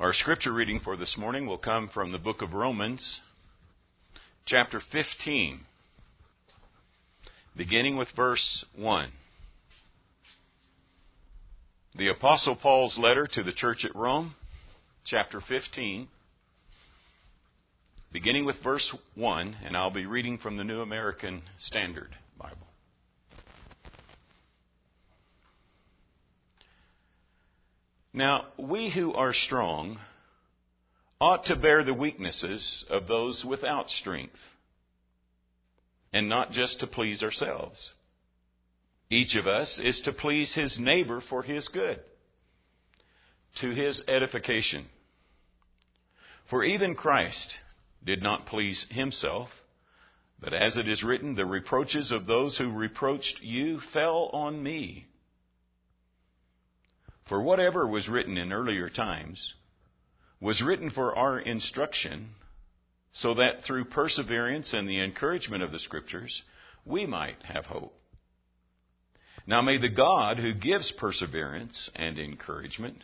Our scripture reading for this morning will come from the book of Romans, chapter 15, beginning with verse 1. The Apostle Paul's letter to the church at Rome, chapter 15, beginning with verse 1, and I'll be reading from the New American Standard Bible. Now, we who are strong ought to bear the weaknesses of those without strength, and not just to please ourselves. Each of us is to please his neighbor for his good, to his edification. For even Christ did not please himself, but as it is written, the reproaches of those who reproached you fell on me. For whatever was written in earlier times was written for our instruction, so that through perseverance and the encouragement of the Scriptures, we might have hope. Now may the God who gives perseverance and encouragement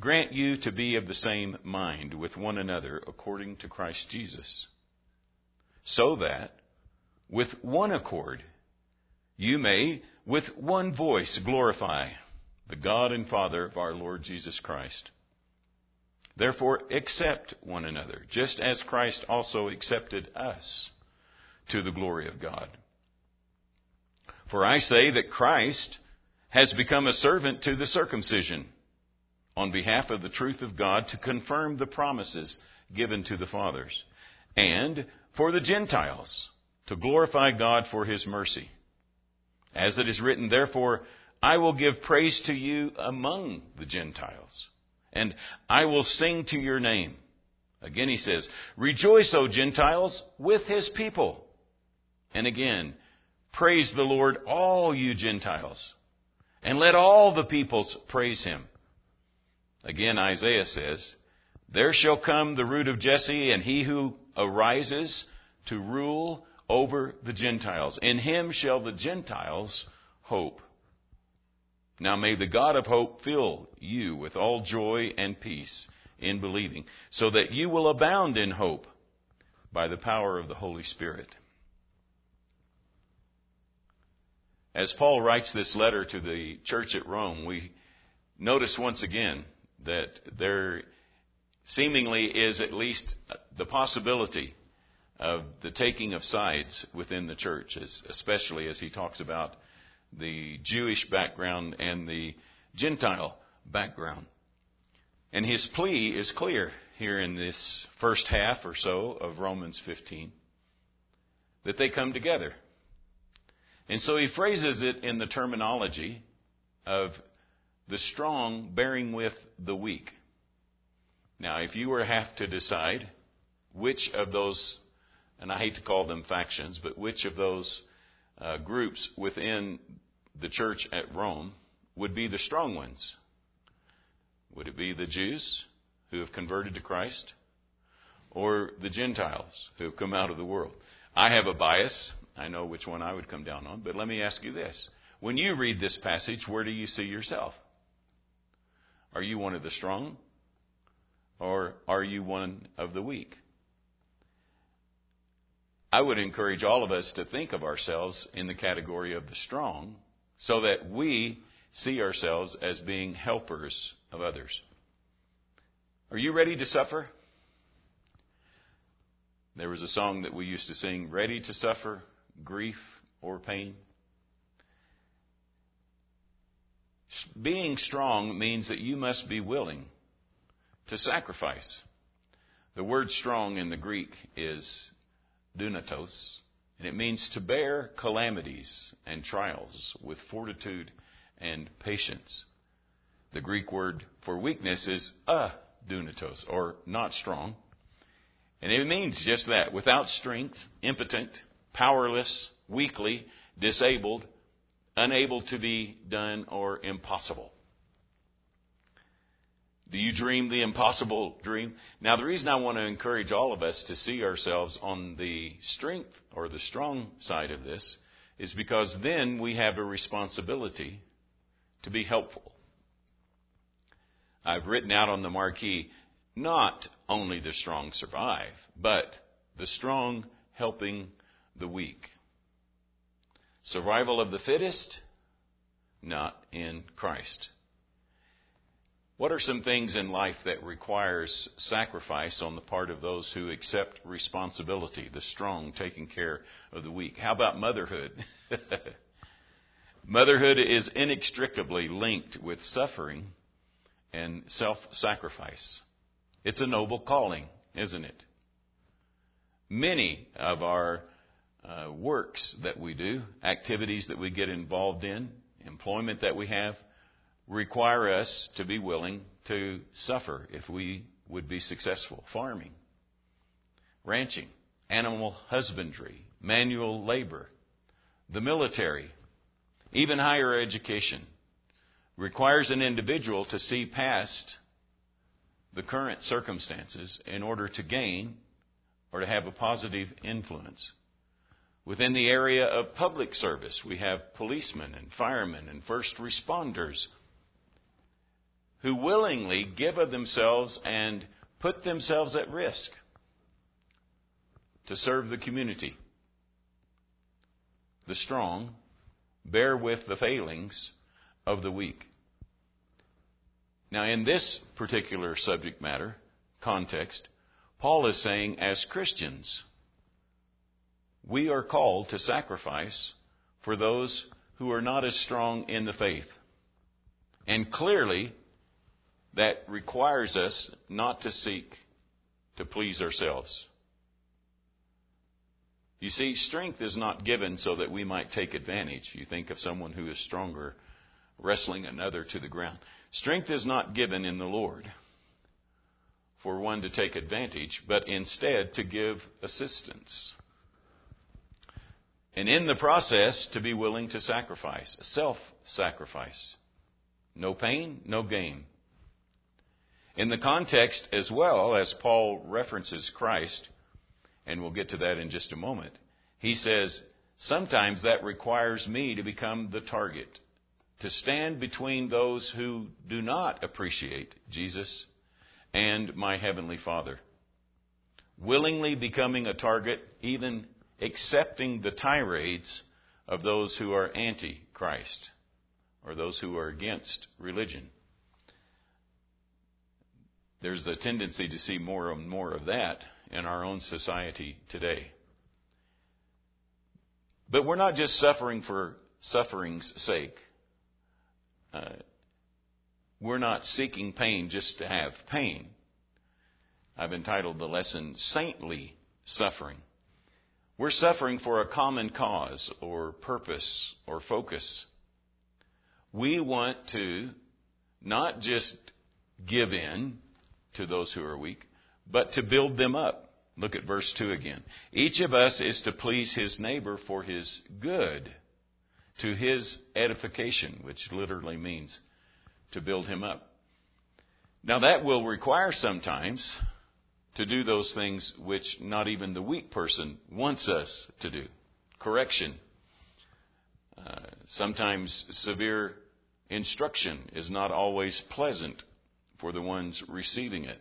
grant you to be of the same mind with one another according to Christ Jesus, so that with one accord you may with one voice glorify the God and Father of our Lord Jesus Christ. Therefore, accept one another, just as Christ also accepted us to the glory of God. For I say that Christ has become a servant to the circumcision on behalf of the truth of God to confirm the promises given to the fathers, and for the Gentiles to glorify God for his mercy. As it is written, therefore, I will give praise to you among the Gentiles, and I will sing to your name. Again, he says, Rejoice, O Gentiles, with his people. And again, praise the Lord, all you Gentiles, and let all the peoples praise him. Again, Isaiah says, There shall come the root of Jesse, and he who arises to rule over the Gentiles. In him shall the Gentiles hope. Now may the God of hope fill you with all joy and peace in believing, so that you will abound in hope by the power of the Holy Spirit. As Paul writes this letter to the church at Rome, we notice once again that there seemingly is at least the possibility of the taking of sides within the church, especially as he talks about the Jewish background and the Gentile background. And his plea is clear here in this first half or so of Romans 15 that they come together. And so he phrases it in the terminology of the strong bearing with the weak. Now, if you were to have to decide which of those, and I hate to call them factions, but which of those uh, groups within the church at Rome would be the strong ones. Would it be the Jews who have converted to Christ or the Gentiles who have come out of the world? I have a bias. I know which one I would come down on, but let me ask you this. When you read this passage, where do you see yourself? Are you one of the strong or are you one of the weak? I would encourage all of us to think of ourselves in the category of the strong so that we see ourselves as being helpers of others. Are you ready to suffer? There was a song that we used to sing, Ready to Suffer Grief or Pain. Being strong means that you must be willing to sacrifice. The word strong in the Greek is dunatos, and it means to bear calamities and trials with fortitude and patience. The Greek word for weakness is adunatos, or not strong. And it means just that without strength, impotent, powerless, weakly, disabled, unable to be done, or impossible. Do you dream the impossible dream? Now, the reason I want to encourage all of us to see ourselves on the strength or the strong side of this is because then we have a responsibility to be helpful. I've written out on the marquee not only the strong survive, but the strong helping the weak. Survival of the fittest, not in Christ. What are some things in life that requires sacrifice on the part of those who accept responsibility, the strong taking care of the weak? How about motherhood? motherhood is inextricably linked with suffering and self-sacrifice. It's a noble calling, isn't it? Many of our uh, works that we do, activities that we get involved in, employment that we have, require us to be willing to suffer if we would be successful. Farming, ranching, animal husbandry, manual labor, the military, even higher education requires an individual to see past the current circumstances in order to gain or to have a positive influence. Within the area of public service, we have policemen and firemen and first responders who willingly give of themselves and put themselves at risk to serve the community. The strong bear with the failings of the weak. Now, in this particular subject matter, context, Paul is saying, as Christians, we are called to sacrifice for those who are not as strong in the faith. And clearly, that requires us not to seek to please ourselves. You see, strength is not given so that we might take advantage. You think of someone who is stronger wrestling another to the ground. Strength is not given in the Lord for one to take advantage, but instead to give assistance. And in the process, to be willing to sacrifice, self sacrifice. No pain, no gain. In the context, as well as Paul references Christ, and we'll get to that in just a moment, he says, sometimes that requires me to become the target, to stand between those who do not appreciate Jesus and my Heavenly Father. Willingly becoming a target, even accepting the tirades of those who are anti Christ or those who are against religion. There's a tendency to see more and more of that in our own society today. But we're not just suffering for suffering's sake. Uh, we're not seeking pain just to have pain. I've entitled the lesson Saintly Suffering. We're suffering for a common cause or purpose or focus. We want to not just give in to those who are weak, but to build them up. Look at verse 2 again. Each of us is to please his neighbor for his good, to his edification, which literally means to build him up. Now, that will require sometimes to do those things which not even the weak person wants us to do. Correction. Uh, sometimes severe instruction is not always pleasant for the ones receiving it.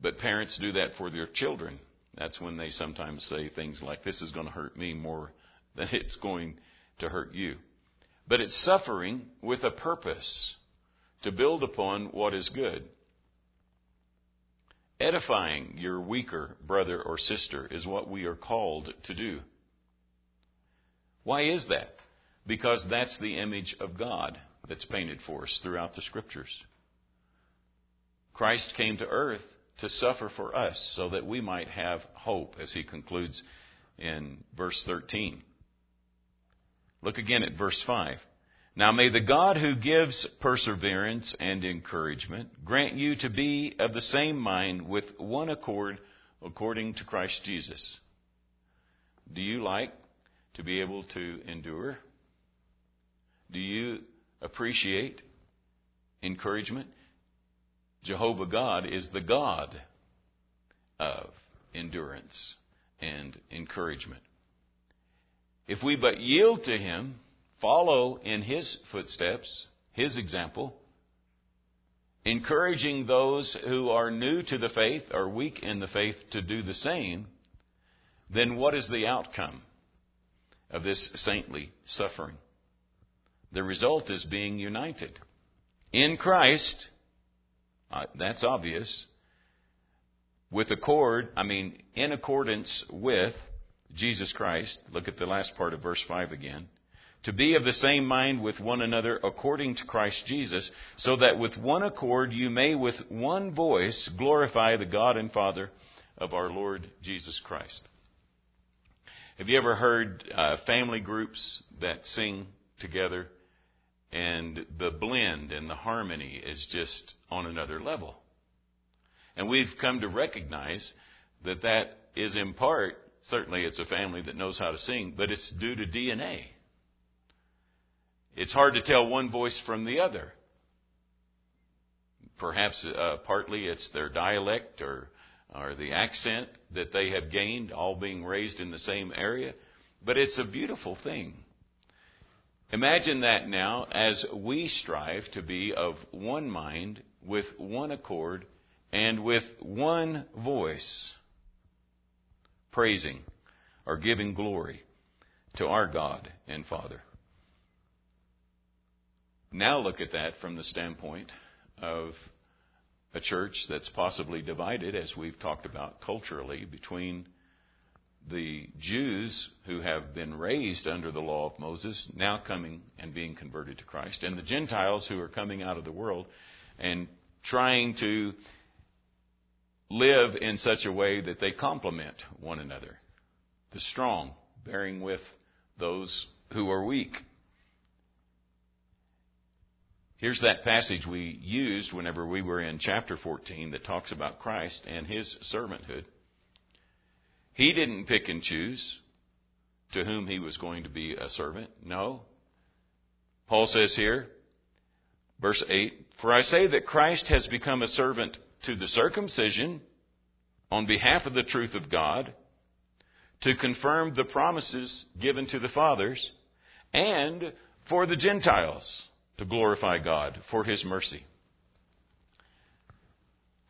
But parents do that for their children. That's when they sometimes say things like, This is going to hurt me more than it's going to hurt you. But it's suffering with a purpose to build upon what is good. Edifying your weaker brother or sister is what we are called to do. Why is that? Because that's the image of God that's painted for us throughout the scriptures. Christ came to earth to suffer for us so that we might have hope, as he concludes in verse 13. Look again at verse 5. Now may the God who gives perseverance and encouragement grant you to be of the same mind with one accord according to Christ Jesus. Do you like to be able to endure? Do you appreciate encouragement? Jehovah God is the God of endurance and encouragement. If we but yield to Him, follow in His footsteps, His example, encouraging those who are new to the faith or weak in the faith to do the same, then what is the outcome of this saintly suffering? The result is being united. In Christ, uh, that's obvious, with accord, I mean, in accordance with Jesus Christ. Look at the last part of verse 5 again. To be of the same mind with one another according to Christ Jesus, so that with one accord you may with one voice glorify the God and Father of our Lord Jesus Christ. Have you ever heard uh, family groups that sing together and the blend and the harmony is just on another level? And we've come to recognize that that is in part, certainly it's a family that knows how to sing, but it's due to DNA. It's hard to tell one voice from the other. Perhaps uh, partly it's their dialect or, or the accent that they have gained, all being raised in the same area. But it's a beautiful thing. Imagine that now as we strive to be of one mind, with one accord, and with one voice, praising or giving glory to our God and Father. Now look at that from the standpoint of a church that's possibly divided, as we've talked about culturally, between the Jews who have been raised under the law of Moses, now coming and being converted to Christ, and the Gentiles who are coming out of the world and trying to live in such a way that they complement one another. The strong bearing with those who are weak. Here's that passage we used whenever we were in chapter 14 that talks about Christ and his servanthood. He didn't pick and choose to whom he was going to be a servant. No. Paul says here, verse 8, For I say that Christ has become a servant to the circumcision on behalf of the truth of God to confirm the promises given to the fathers and for the Gentiles to glorify God for his mercy.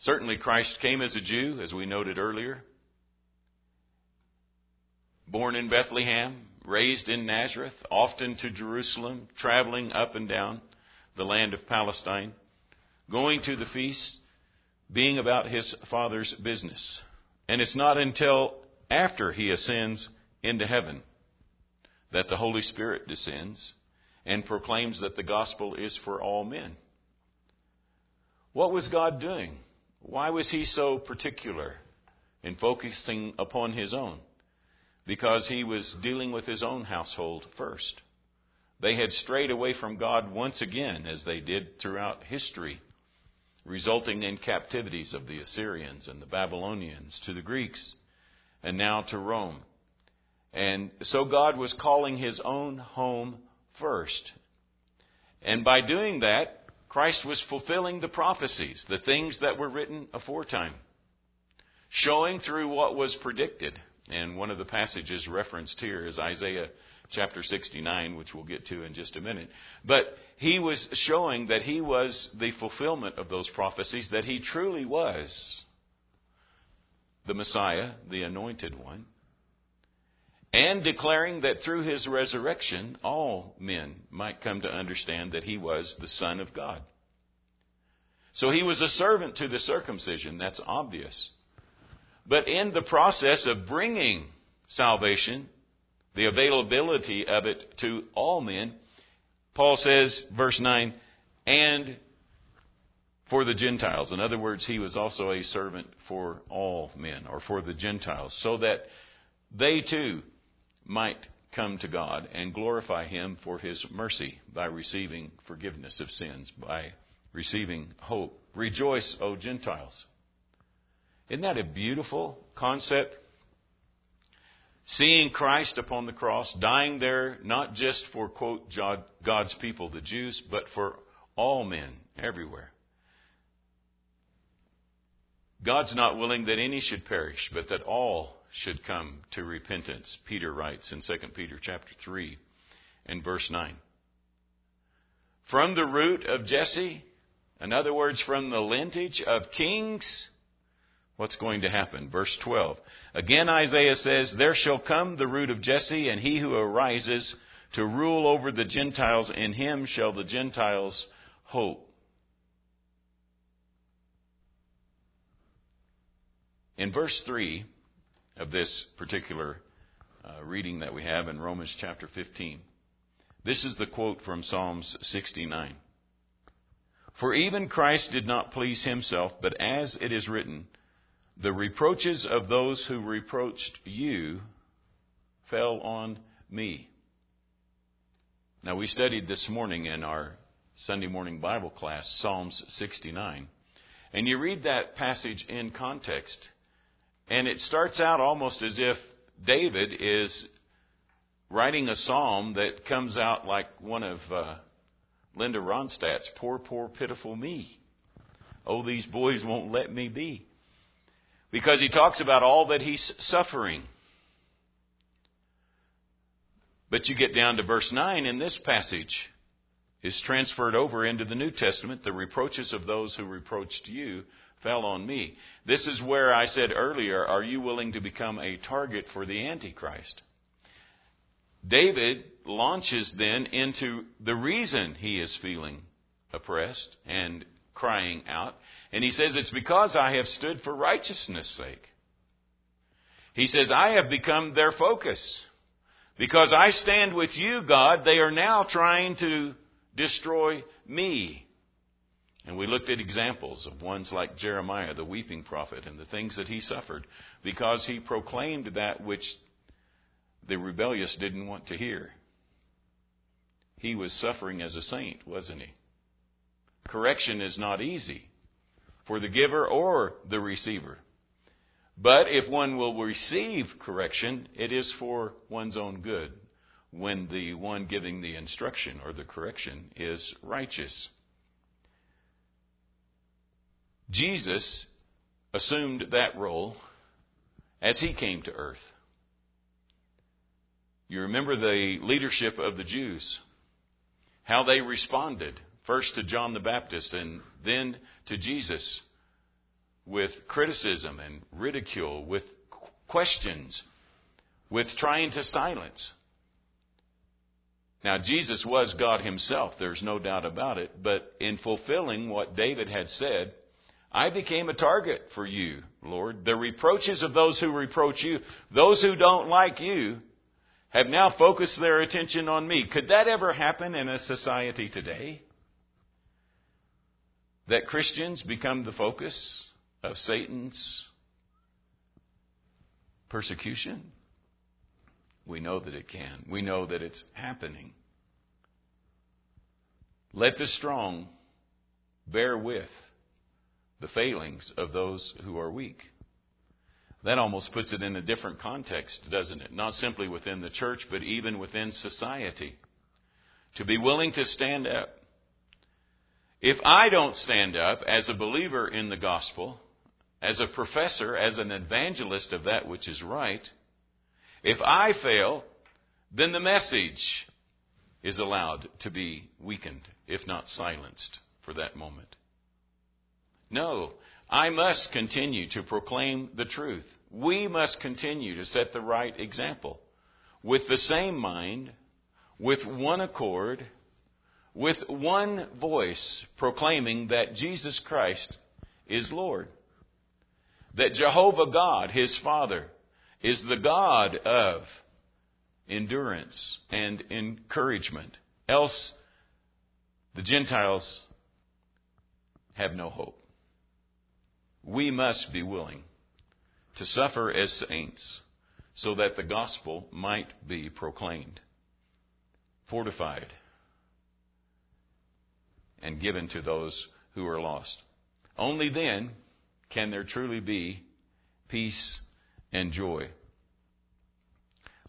Certainly, Christ came as a Jew, as we noted earlier. Born in Bethlehem, raised in Nazareth, often to Jerusalem, traveling up and down the land of Palestine, going to the feasts, being about his Father's business. And it's not until after he ascends into heaven that the Holy Spirit descends and proclaims that the gospel is for all men. What was God doing? Why was he so particular in focusing upon his own? Because he was dealing with his own household first. They had strayed away from God once again, as they did throughout history resulting in captivities of the Assyrians and the Babylonians to the Greeks and now to Rome. And so God was calling his own home first. And by doing that, Christ was fulfilling the prophecies, the things that were written aforetime, showing through what was predicted. And one of the passages referenced here is Isaiah chapter 69, which we'll get to in just a minute. But he was showing that he was the fulfillment of those prophecies, that he truly was the Messiah, the anointed one, and declaring that through his resurrection, all men might come to understand that he was the Son of God. So he was a servant to the circumcision, that's obvious. But in the process of bringing salvation, the availability of it to all men, Paul says, verse 9, and for the Gentiles. In other words, he was also a servant for all men, or for the Gentiles, so that they too might come to God and glorify him for his mercy by receiving forgiveness of sins, by receiving hope. Rejoice, O Gentiles. Isn't that a beautiful concept? seeing Christ upon the cross, dying there not just for, quote, God's people, the Jews, but for all men everywhere. God's not willing that any should perish, but that all should come to repentance, Peter writes in 2 Peter chapter 3 and verse 9. From the root of Jesse, In other words, from the lineage of kings, what's going to happen? Verse 12. Again, Isaiah says, There shall come the root of Jesse, and he who arises to rule over the Gentiles, in him shall the Gentiles hope. In verse 3 of this particular uh, reading that we have in Romans chapter 15, this is the quote from Psalms 69. For even Christ did not please himself, but as it is written, the reproaches of those who reproached you fell on me. Now, we studied this morning in our Sunday morning Bible class Psalms 69. And you read that passage in context, and it starts out almost as if David is writing a psalm that comes out like one of uh, Linda Ronstadt's Poor, Poor, Pitiful Me. Oh, these boys won't let me be. Because he talks about all that he's suffering. But you get down to verse 9 in this passage is transferred over into the New Testament. The reproaches of those who reproached you fell on me. This is where I said earlier, are you willing to become a target for the Antichrist? David launches then into the reason he is feeling oppressed and crying out. And he says, It's because I have stood for righteousness' sake. He says, I have become their focus. Because I stand with you, God, they are now trying to destroy me. And we looked at examples of ones like Jeremiah, the weeping prophet, and the things that he suffered because he proclaimed that which the rebellious didn't want to hear. He was suffering as a saint, wasn't he? Correction is not easy for the giver or the receiver. But if one will receive correction, it is for one's own good when the one giving the instruction or the correction is righteous. Jesus assumed that role as he came to earth. You remember the leadership of the Jews, how they responded, first to John the Baptist and then to Jesus, with criticism and ridicule, with questions, with trying to silence. Now, Jesus was God Himself, there's no doubt about it, but in fulfilling what David had said, I became a target for you, Lord. The reproaches of those who reproach you, those who don't like you, have now focused their attention on me. Could that ever happen in a society today? That Christians become the focus of Satan's persecution? We know that it can. We know that it's happening. Let the strong bear with the failings of those who are weak. That almost puts it in a different context, doesn't it? Not simply within the church, but even within society. To be willing to stand up. If I don't stand up as a believer in the gospel, as a professor, as an evangelist of that which is right, if I fail, then the message is allowed to be weakened, if not silenced, for that moment. No, I must continue to proclaim the truth. We must continue to set the right example with the same mind, with one accord, with one voice, proclaiming that Jesus Christ is Lord. That Jehovah God, his Father, is the God of endurance and encouragement. Else, the Gentiles have no hope we must be willing to suffer as saints so that the gospel might be proclaimed, fortified, and given to those who are lost. Only then can there truly be peace and joy.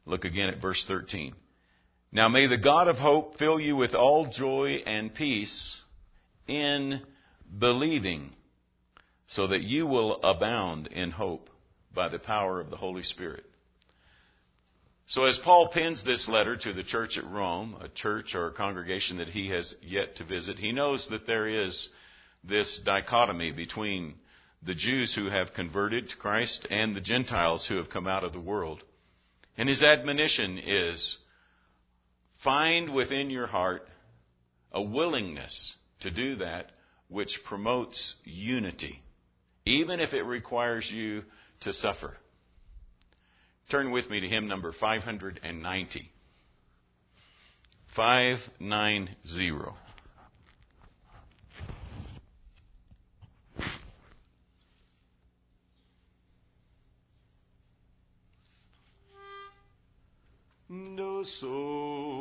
Look again at verse 13. Now may the God of hope fill you with all joy and peace in believing so that you will abound in hope by the power of the Holy Spirit. So, as Paul pens this letter to the church at Rome, a church or a congregation that he has yet to visit, he knows that there is this dichotomy between the Jews who have converted to Christ and the Gentiles who have come out of the world. And his admonition is find within your heart a willingness to do that which promotes unity, even if it requires you to suffer. Turn with me to hymn number 590. 590. No soul.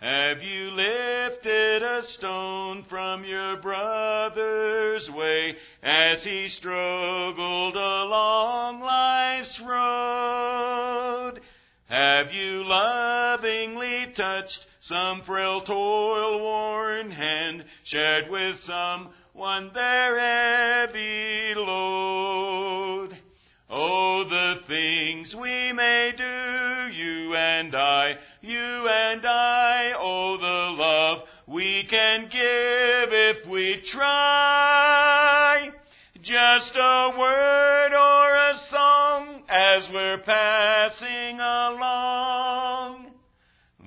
Have you lifted a stone from your brother's way as he struggled along life's road? Have you lovingly touched some frail toil worn hand, shared with some someone their heavy load? Oh, the things we may do, you and I, and I, oh, the love we can give if we try. Just a word or a song as we're passing along.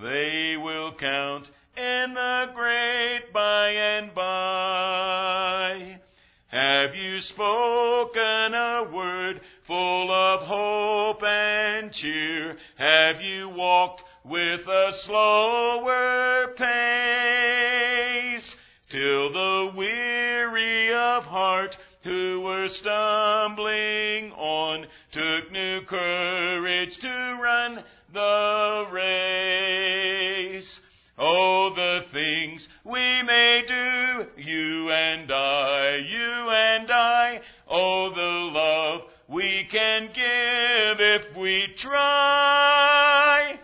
They will count in the great by and by. Have you spoken a word full of hope and cheer? Have you walked with a slower pace till the weary of heart who were stumbling on took new courage to run the race? Oh, the things we may do, you and I, you and I. Oh, the love we can give if we try.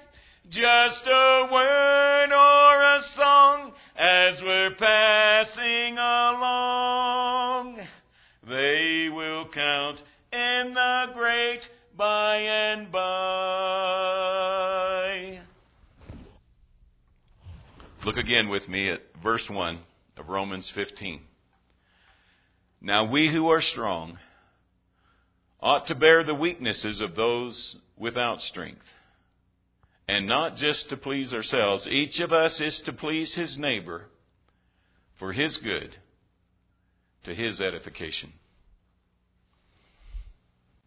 Just a word or a song as we're passing along. They will count in the great by and by. Look again with me at verse 1 of Romans 15. Now we who are strong ought to bear the weaknesses of those without strength. And not just to please ourselves. Each of us is to please his neighbor for his good, to his edification.